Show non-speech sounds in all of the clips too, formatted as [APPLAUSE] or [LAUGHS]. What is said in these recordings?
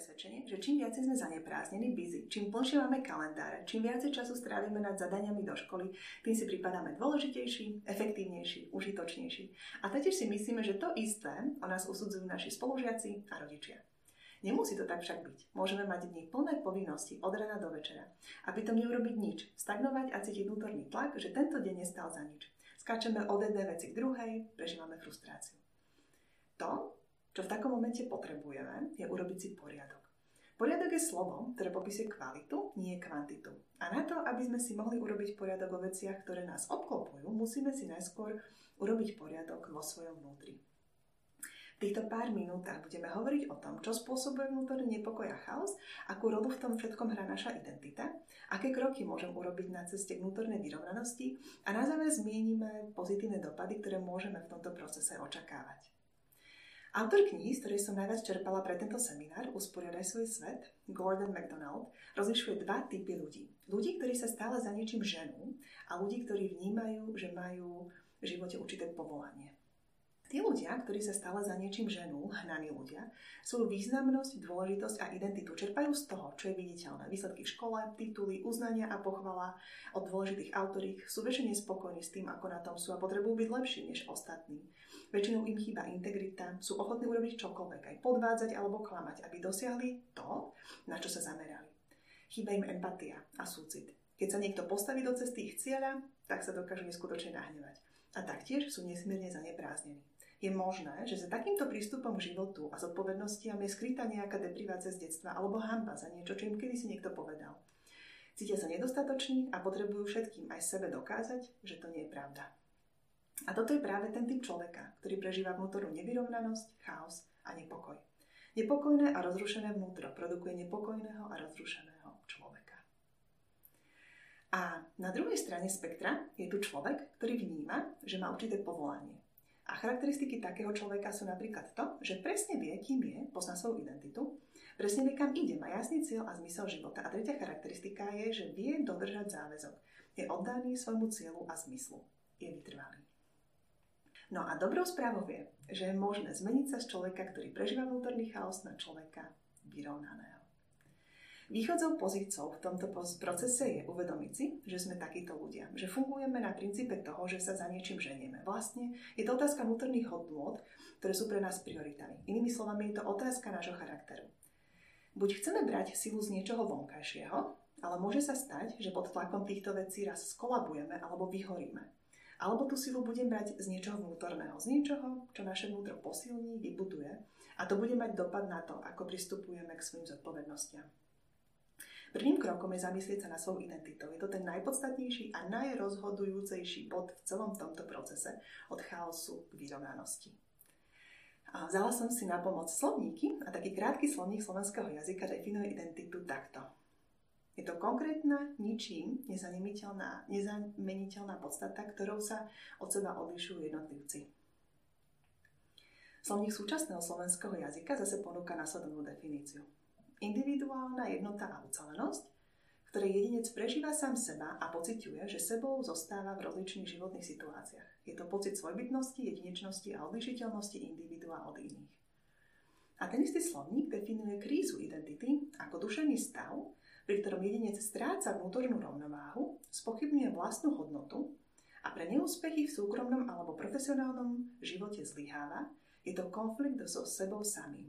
presvedčenie, že čím viac sme zaneprázdnení, busy, čím plnšie máme kalendáre, čím viac času strávime nad zadaniami do školy, tým si pripadáme dôležitejší, efektívnejší, užitočnejší. A taktiež si myslíme, že to isté o nás usudzujú naši spolužiaci a rodičia. Nemusí to tak však byť. Môžeme mať dni plné povinnosti od rana do večera a pritom neurobiť nič, stagnovať a cítiť vnútorný tlak, že tento deň nestal za nič. Skáčeme od jednej veci k druhej, prežívame frustráciu. To, čo v takom momente potrebujeme, je urobiť si poriadok. Poriadok je slovo, ktoré popisuje kvalitu, nie kvantitu. A na to, aby sme si mohli urobiť poriadok vo veciach, ktoré nás obklopujú, musíme si najskôr urobiť poriadok vo svojom vnútri. V týchto pár minútach budeme hovoriť o tom, čo spôsobuje vnútorný nepokoj a chaos, akú rolu v tom všetkom hrá naša identita, aké kroky môžem urobiť na ceste k vnútornej vyrovnanosti a na záver zmienime pozitívne dopady, ktoré môžeme v tomto procese očakávať. Autor knihy, z ktorej som najviac čerpala pre tento seminár, Usporiadaj svoj svet, Gordon MacDonald, rozlišuje dva typy ľudí. Ľudí, ktorí sa stále za niečím ženú a ľudí, ktorí vnímajú, že majú v živote určité povolanie. Tí ľudia, ktorí sa stále za niečím ženú, hnaní ľudia, svoju významnosť, dôležitosť a identitu čerpajú z toho, čo je viditeľné. Výsledky v škole, tituly, uznania a pochvala od dôležitých autorých sú väčšine spokojní s tým, ako na tom sú a potrebujú byť lepší než ostatní. Väčšinou im chýba integrita, sú ochotní urobiť čokoľvek, aj podvádzať alebo klamať, aby dosiahli to, na čo sa zamerali. Chýba im empatia a súcit. Keď sa niekto postaví do cesty ich cieľa, tak sa dokážu neskutočne nahnevať. A taktiež sú nesmierne zanepráznení. Je možné, že za takýmto prístupom k životu a zodpovednostiam je skrytá nejaká deprivácia z detstva alebo hamba za niečo, čo im kedysi niekto povedal. Cítia sa nedostatoční a potrebujú všetkým aj sebe dokázať, že to nie je pravda. A toto je práve ten typ človeka, ktorý prežíva vnútornú nevyrovnanosť, chaos a nepokoj. Nepokojné a rozrušené vnútro produkuje nepokojného a rozrušeného človeka. A na druhej strane spektra je tu človek, ktorý vníma, že má určité povolanie. A charakteristiky takého človeka sú napríklad to, že presne vie, kým je, pozná svoju identitu, presne vie, kam ide, má jasný cieľ a zmysel života. A tretia charakteristika je, že vie dodržať záväzok. Je oddaný svojmu cieľu a zmyslu. Je vytrvalý. No a dobrou správou je, že je možné zmeniť sa z človeka, ktorý prežíva vnútorný chaos, na človeka vyrovnaného. Východzou pozíciou v tomto procese je uvedomiť si, že sme takíto ľudia, že fungujeme na princípe toho, že sa za niečím ženieme. Vlastne je to otázka vnútorných hodnôt, ktoré sú pre nás prioritami. Inými slovami je to otázka nášho charakteru. Buď chceme brať silu z niečoho vonkajšieho, ale môže sa stať, že pod tlakom týchto vecí raz skolabujeme alebo vyhoríme. Alebo tú silu budem brať z niečoho vnútorného, z niečoho, čo naše vnútro posilní, vybuduje a to bude mať dopad na to, ako pristupujeme k svojim zodpovednostiam. Prvým krokom je zamyslieť sa na svoju identitu. Je to ten najpodstatnejší a najrozhodujúcejší bod v celom tomto procese od chaosu k vyrovnanosti. A vzala som si na pomoc slovníky a taký krátky slovník slovenského jazyka definuje identitu takto. Je to konkrétna, ničím nezameniteľná, nezameniteľná podstata, ktorou sa od seba odlišujú jednotlivci. Slovník súčasného slovenského jazyka zase ponúka následovnú definíciu. Individuálna jednota a ucelenosť, ktorej jedinec prežíva sám seba a pociťuje, že sebou zostáva v rozličných životných situáciách. Je to pocit svojbytnosti, jedinečnosti a odlišiteľnosti individua od iných. A ten istý slovník definuje krízu identity ako duševný stav, pri ktorom jedinec stráca vnútornú rovnováhu, spochybňuje vlastnú hodnotu a pre neúspechy v súkromnom alebo profesionálnom živote zlyháva, je to konflikt so sebou samým.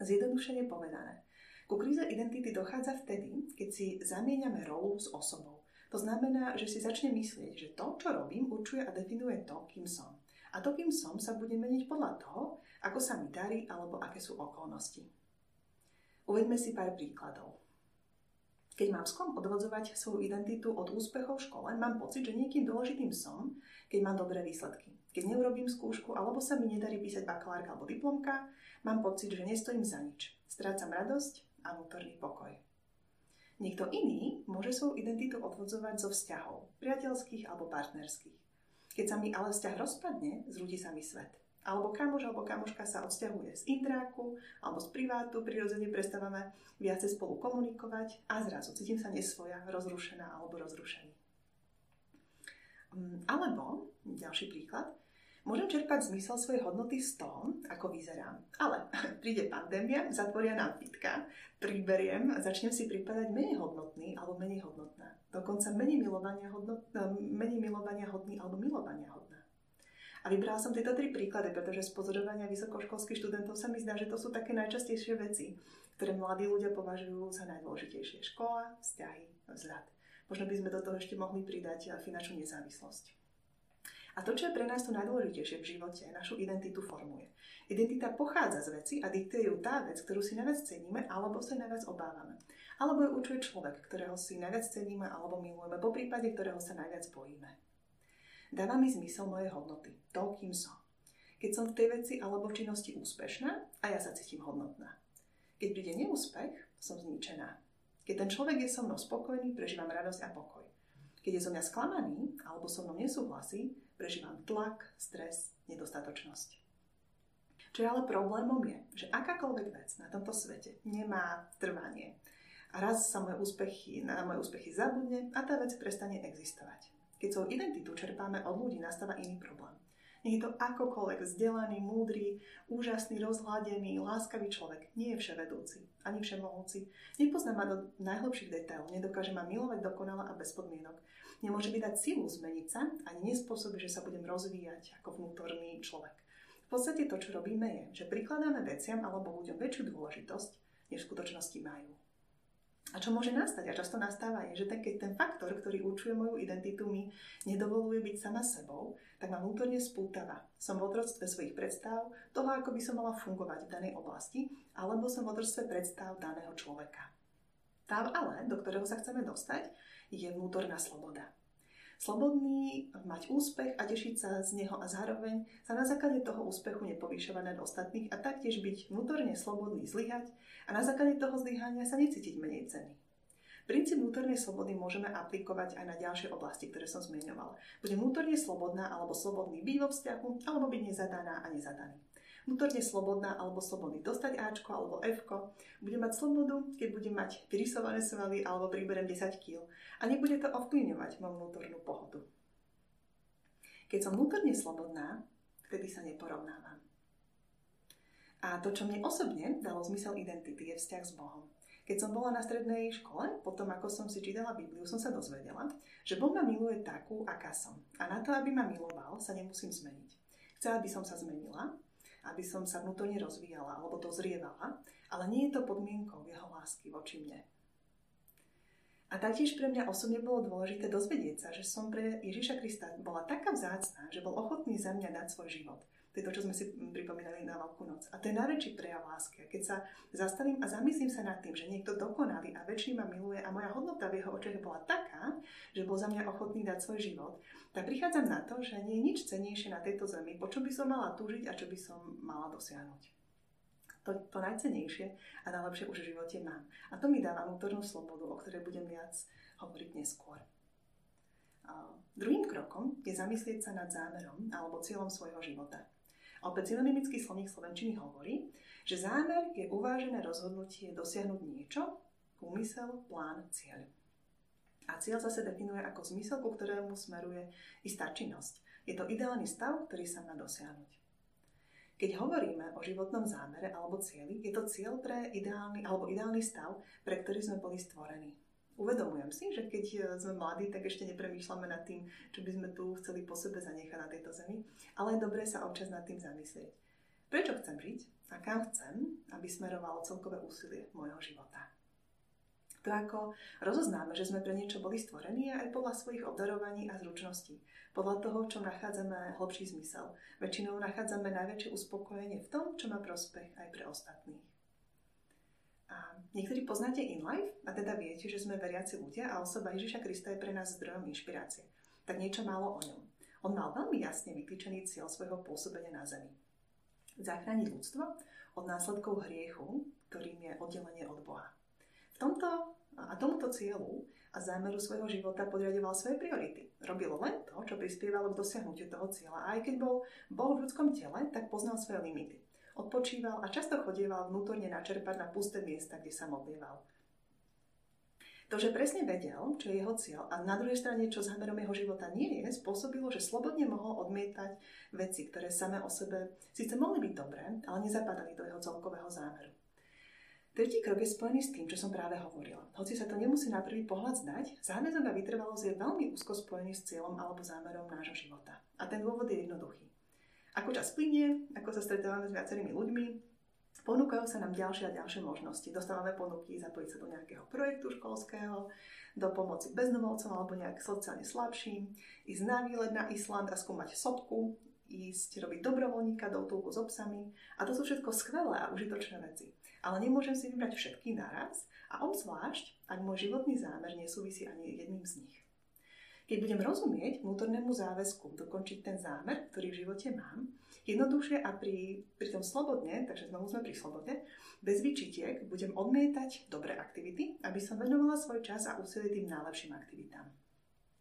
Zjednodušene povedané, ku kríze identity dochádza vtedy, keď si zamieňame rolu s osobou. To znamená, že si začne myslieť, že to, čo robím, určuje a definuje to, kým som. A to, kým som, sa bude meniť podľa toho, ako sa mi darí alebo aké sú okolnosti. Uvedme si pár príkladov. Keď mám sklon odvodzovať svoju identitu od úspechov v škole, mám pocit, že niekým dôležitým som, keď mám dobré výsledky. Keď neurobím skúšku alebo sa mi nedarí písať bakalárka alebo diplomka, mám pocit, že nestojím za nič. Strácam radosť a vnútorný pokoj. Niekto iný môže svoju identitu odvodzovať zo vzťahov, priateľských alebo partnerských. Keď sa mi ale vzťah rozpadne, zrúdi sa mi svet alebo kamoš alebo kamoška sa odsťahuje z intráku alebo z privátu, prirodzene prestávame viacej spolu komunikovať a zrazu cítim sa nesvoja, rozrušená alebo rozrušený. Mm, alebo, ďalší príklad, Môžem čerpať zmysel svojej hodnoty z toho, ako vyzerám. Ale [LAUGHS] príde pandémia, zatvoria nám fitka, priberiem a začnem si pripadať menej hodnotný alebo menej hodnotná. Dokonca menej milovania, hodnot, e, menej milovania hodný alebo milovania hodná. A vybrala som tieto tri príklady, pretože z pozorovania vysokoškolských študentov sa mi zdá, že to sú také najčastejšie veci, ktoré mladí ľudia považujú za najdôležitejšie. Škola, vzťahy, vzhľad. Možno by sme do toho ešte mohli pridať finančnú nezávislosť. A to, čo je pre nás to najdôležitejšie v živote, našu identitu formuje. Identita pochádza z veci a diktuje ju tá vec, ktorú si najviac ceníme alebo sa najviac obávame. Alebo ju učuje človek, ktorého si najviac ceníme alebo milujeme, po prípade ktorého sa najviac bojíme. Dáva mi zmysel moje hodnoty, to, kým som. Keď som v tej veci alebo v činnosti úspešná a ja sa cítim hodnotná. Keď príde neúspech, som zničená. Keď ten človek je so mnou spokojný, prežívam radosť a pokoj. Keď je zo mňa sklamaný alebo so mnou nesúhlasí, prežívam tlak, stres, nedostatočnosť. Čo je ale problémom je, že akákoľvek vec na tomto svete nemá trvanie. A raz sa moje úspechy, na moje úspechy zabudne a tá vec prestane existovať. Keď svoju identitu čerpáme od ľudí, nastáva iný problém. Je to akokoľvek vzdelaný, múdry, úžasný, rozhľadený, láskavý človek. Nie je vševedúci, ani všemohúci. Nepozná ma do najhlbších detailov, nedokáže ma milovať dokonale a bez podmienok. Nemôže mi dať silu zmeniť sa, ani nespôsobí, že sa budem rozvíjať ako vnútorný človek. V podstate to, čo robíme, je, že prikladáme veciam alebo ľuďom väčšiu dôležitosť, než v skutočnosti majú. A čo môže nastať, a často nastáva, je, že ten, keď ten faktor, ktorý určuje moju identitu, mi nedovoluje byť sama sebou, tak ma vnútorne spútava. Som v otroctve svojich predstav, toho, ako by som mala fungovať v danej oblasti, alebo som v otroctve predstav daného človeka. Tam ale, do ktorého sa chceme dostať, je vnútorná sloboda. Slobodný mať úspech a tešiť sa z neho a zároveň sa na základe toho úspechu nepovýšovať nad ostatných a taktiež byť vnútorne slobodný zlyhať a na základe toho zlyhania sa necítiť menej ceny. Princíp vnútornej slobody môžeme aplikovať aj na ďalšie oblasti, ktoré som zmienovala. Budem vnútorne slobodná alebo slobodný byť vo vzťahu, alebo byť nezadaná a nezadaný vnútorne slobodná alebo slobodný dostať Ačko alebo Fko. Budem mať slobodu, keď budem mať vyrysované svaly alebo priberem 10 kg. A nebude to ovplyvňovať moju vnútornú pohodu. Keď som vnútorne slobodná, vtedy sa neporovnávam. A to, čo mne osobne dalo zmysel identity, je vzťah s Bohom. Keď som bola na strednej škole, potom ako som si čítala Bibliu, som sa dozvedela, že Boh ma miluje takú, aká som. A na to, aby ma miloval, sa nemusím zmeniť. Chcela by som sa zmenila, aby som sa vnútorne rozvíjala alebo dozrievala, ale nie je to podmienkou jeho lásky voči mne. A taktiež pre mňa osobne bolo dôležité dozvedieť sa, že som pre Ježiša Krista bola taká vzácná, že bol ochotný za mňa dať svoj život. To je to, čo sme si pripomínali na Veľkú noc. A to je najväčší prejav lásky. Keď sa zastavím a zamyslím sa nad tým, že niekto dokonalý a väčší ma miluje a moja hodnota v jeho očiach bola taká, že bol za mňa ochotný dať svoj život, tak prichádzam na to, že nie je nič cenejšie na tejto zemi, po čo by som mala túžiť a čo by som mala dosiahnuť. To, to najcenejšie a najlepšie už v živote mám. A to mi dáva vnútornú slobodu, o ktorej budem viac hovoriť neskôr. A druhým krokom je zamyslieť sa nad zámerom alebo cieľom svojho života. Opäť synonymický slovník Slovenčiny hovorí, že zámer je uvážené rozhodnutie dosiahnuť niečo, úmysel, plán, cieľ. A cieľ zase definuje ako zmysel, ku ktorému smeruje istá činnosť. Je to ideálny stav, ktorý sa má dosiahnuť. Keď hovoríme o životnom zámere alebo cieli, je to cieľ pre ideálny alebo ideálny stav, pre ktorý sme boli stvorení. Uvedomujem si, že keď e, sme mladí, tak ešte nepremýšľame nad tým, čo by sme tu chceli po sebe zanechať na tejto zemi, ale je dobré sa občas nad tým zamyslieť. Prečo chcem žiť a kam chcem, aby smerovalo celkové úsilie môjho života. To ako rozoznáme, že sme pre niečo boli stvorení aj podľa svojich obdarovaní a zručností. Podľa toho, čo nachádzame hlbší zmysel. Väčšinou nachádzame najväčšie uspokojenie v tom, čo má prospech aj pre ostatných. Niektorí poznáte InLife a teda viete, že sme veriaci ľudia a osoba Ježiša Krista je pre nás zdrojom inšpirácie. Tak niečo málo o ňom. On mal veľmi jasne vytýčený cieľ svojho pôsobenia na Zemi. Zachrániť ľudstvo od následkov hriechu, ktorým je oddelenie od Boha. V tomto a tomuto cieľu a zámeru svojho života podriadoval svoje priority. Robil len to, čo prispievalo k dosiahnutiu toho cieľa. A aj keď bol Boh v ľudskom tele, tak poznal svoje limity odpočíval a často chodieval vnútorne načerpať na pusté miesta, kde sa modlieval. To, že presne vedel, čo je jeho cieľ a na druhej strane, čo zámerom jeho života nie je, spôsobilo, že slobodne mohol odmietať veci, ktoré samé o sebe síce mohli byť dobré, ale nezapadali do jeho celkového zámeru. Tretí krok je spojený s tým, čo som práve hovorila. Hoci sa to nemusí na prvý pohľad zdať, záväzok a vytrvalosť je veľmi úzko spojený s cieľom alebo zámerom nášho života. A ten dôvod je jednoduchý. Ako čas plinie, ako sa stretávame s viacerými ľuďmi, ponúkajú sa nám ďalšie a ďalšie možnosti. Dostávame ponuky zapojiť sa do nejakého projektu školského, do pomoci bezdomovcom alebo nejak sociálne slabším, ísť na výlet na Island a skúmať sopku, ísť robiť dobrovoľníka do útulku s obsami. A to sú všetko skvelé a užitočné veci. Ale nemôžem si vybrať všetky naraz a obzvlášť, ak môj životný zámer nesúvisí ani jedným z nich. Keď budem rozumieť vnútornému záväzku dokončiť ten zámer, ktorý v živote mám, jednoduchšie a pri, pri tom slobodne, takže znovu sme pri slobode, bez vyčitiek budem odmietať dobré aktivity, aby som venovala svoj čas a úsilie tým najlepším aktivitám.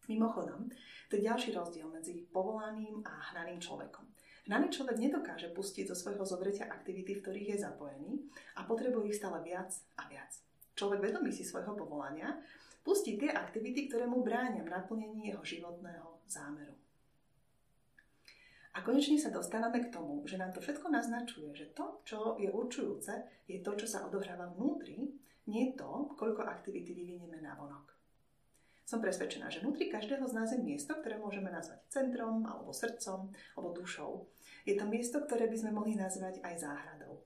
Mimochodom, to je ďalší rozdiel medzi povolaným a hnaným človekom. Hnaný človek nedokáže pustiť zo svojho zovretia aktivity, v ktorých je zapojený a potrebuje ich stále viac a viac. Človek vedomý si svojho povolania pustí tie aktivity, ktoré mu bránia v naplnení jeho životného zámeru. A konečne sa dostávame k tomu, že nám to všetko naznačuje, že to, čo je určujúce, je to, čo sa odohráva vnútri, nie to, koľko aktivity vyvinieme na vonok. Som presvedčená, že vnútri každého z nás je miesto, ktoré môžeme nazvať centrom, alebo srdcom, alebo dušou. Je to miesto, ktoré by sme mohli nazvať aj záhradou.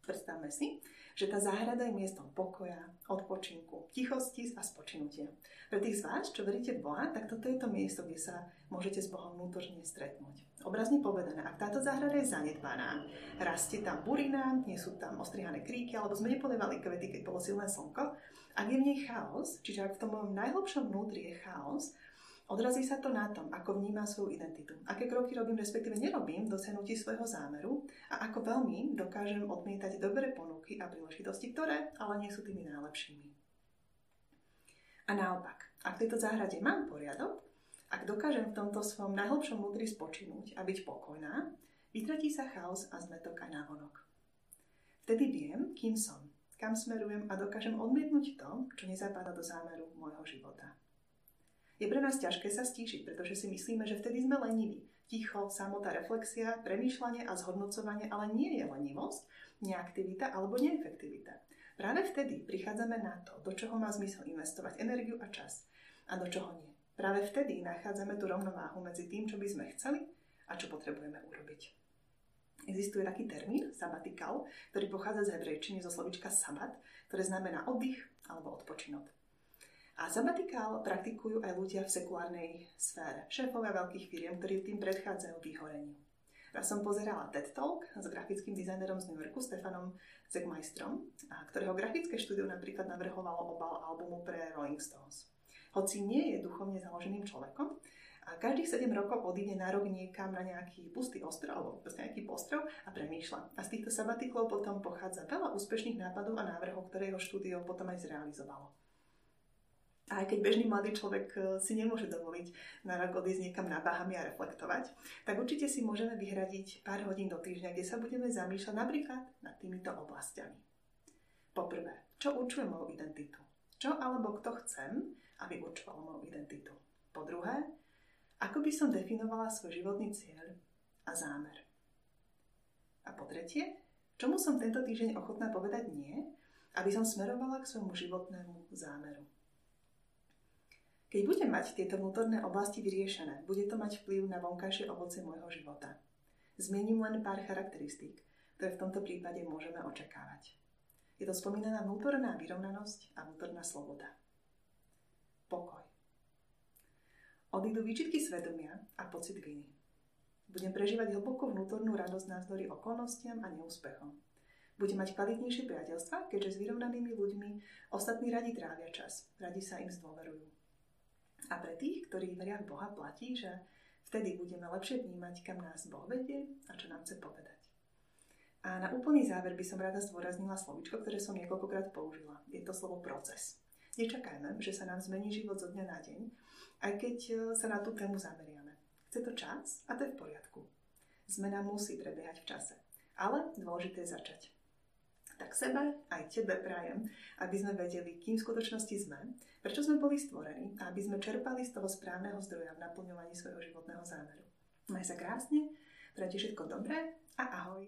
Predstavme si, že tá záhrada je miestom pokoja, odpočinku, tichosti a spočinutia. Pre tých z vás, čo veríte v Boha, tak toto je to miesto, kde sa môžete s Bohom vnútorne stretnúť. Obrazne povedané, ak táto záhrada je zanedbaná, rastie tam burina, nie sú tam ostrihané kríky, alebo sme nepodevali kvety, keď bolo silné slnko, ak je v nej chaos, čiže ak v tom mojom najhlbšom vnútri je chaos, odrazí sa to na tom, ako vnímam svoju identitu, aké kroky robím, respektíve nerobím v dosiahnutí svojho zámeru a ako veľmi dokážem odmietať dobré ponuky a príležitosti, ktoré ale nie sú tými najlepšími. A naopak, ak v tejto záhrade mám poriadok, ak dokážem v tomto svojom najhlbšom vnútri spočinúť a byť pokojná, vytratí sa chaos a zmetok aj návonok. Vtedy viem, kým som, kam smerujem a dokážem odmietnúť to, čo nezapadá do zámeru môjho života. Je pre nás ťažké sa stíšiť, pretože si myslíme, že vtedy sme leniví. Ticho, samota, reflexia, premýšľanie a zhodnocovanie ale nie je lenivosť, neaktivita alebo neefektivita. Práve vtedy prichádzame na to, do čoho má zmysel investovať energiu a čas a do čoho nie. Práve vtedy nachádzame tú rovnováhu medzi tým, čo by sme chceli a čo potrebujeme urobiť. Existuje taký termín, sabatikal, ktorý pochádza z hebrejčiny zo slovička sabat, ktoré znamená oddych alebo odpočinok. A sabatikál praktikujú aj ľudia v sekulárnej sfére, šéfovia veľkých firiem, ktorí tým predchádzajú vyhoreniu. Raz som pozerala TED Talk s grafickým dizajnerom z New Yorku, Stefanom Zegmeistrom, ktorého grafické štúdio napríklad navrhovalo obal albumu pre Rolling Stones. Hoci nie je duchovne založeným človekom, a každých 7 rokov odíde na rok niekam na nejaký pustý ostrov alebo proste nejaký postrov a premýšľa. A z týchto sabatiklov potom pochádza veľa úspešných nápadov a návrhov, ktoré jeho štúdio potom aj zrealizovalo. A aj keď bežný mladý človek e, si nemôže dovoliť na rok odísť niekam na Bahami a reflektovať, tak určite si môžeme vyhradiť pár hodín do týždňa, kde sa budeme zamýšľať napríklad nad týmito oblastiami. Poprvé, čo určuje moju identitu? Čo alebo kto chcem, aby určoval moju identitu? Po druhé, ako by som definovala svoj životný cieľ a zámer? A po tretie, čomu som tento týždeň ochotná povedať nie, aby som smerovala k svojmu životnému zámeru? Keď budem mať tieto vnútorné oblasti vyriešené, bude to mať vplyv na vonkajšie ovoce môjho života. Zmením len pár charakteristík, ktoré v tomto prípade môžeme očakávať. Je to spomínaná vnútorná vyrovnanosť a vnútorná sloboda. Pokoj. Odídu výčitky svedomia a pocit viny. Budem prežívať hlbokú vnútornú radosť názdory okolnostiam a neúspechom. Budem mať kvalitnejšie priateľstva, keďže s vyrovnanými ľuďmi ostatní radi trávia čas, radi sa im zdôverujú. A pre tých, ktorí veria v Boha, platí, že vtedy budeme lepšie vnímať, kam nás Boh vedie a čo nám chce povedať. A na úplný záver by som rada zdôraznila slovičko, ktoré som niekoľkokrát použila. Je to slovo proces. Nečakajme, že sa nám zmení život zo dňa na deň, aj keď e, sa na tú tému zameriame. Chce to čas a to je v poriadku. Zmena musí prebiehať v čase. Ale dôležité je začať. Tak sebe aj tebe prajem, aby sme vedeli, kým v skutočnosti sme, prečo sme boli stvorení a aby sme čerpali z toho správneho zdroja v naplňovaní svojho životného zámeru. Maj sa krásne, prajem všetko dobré a ahoj.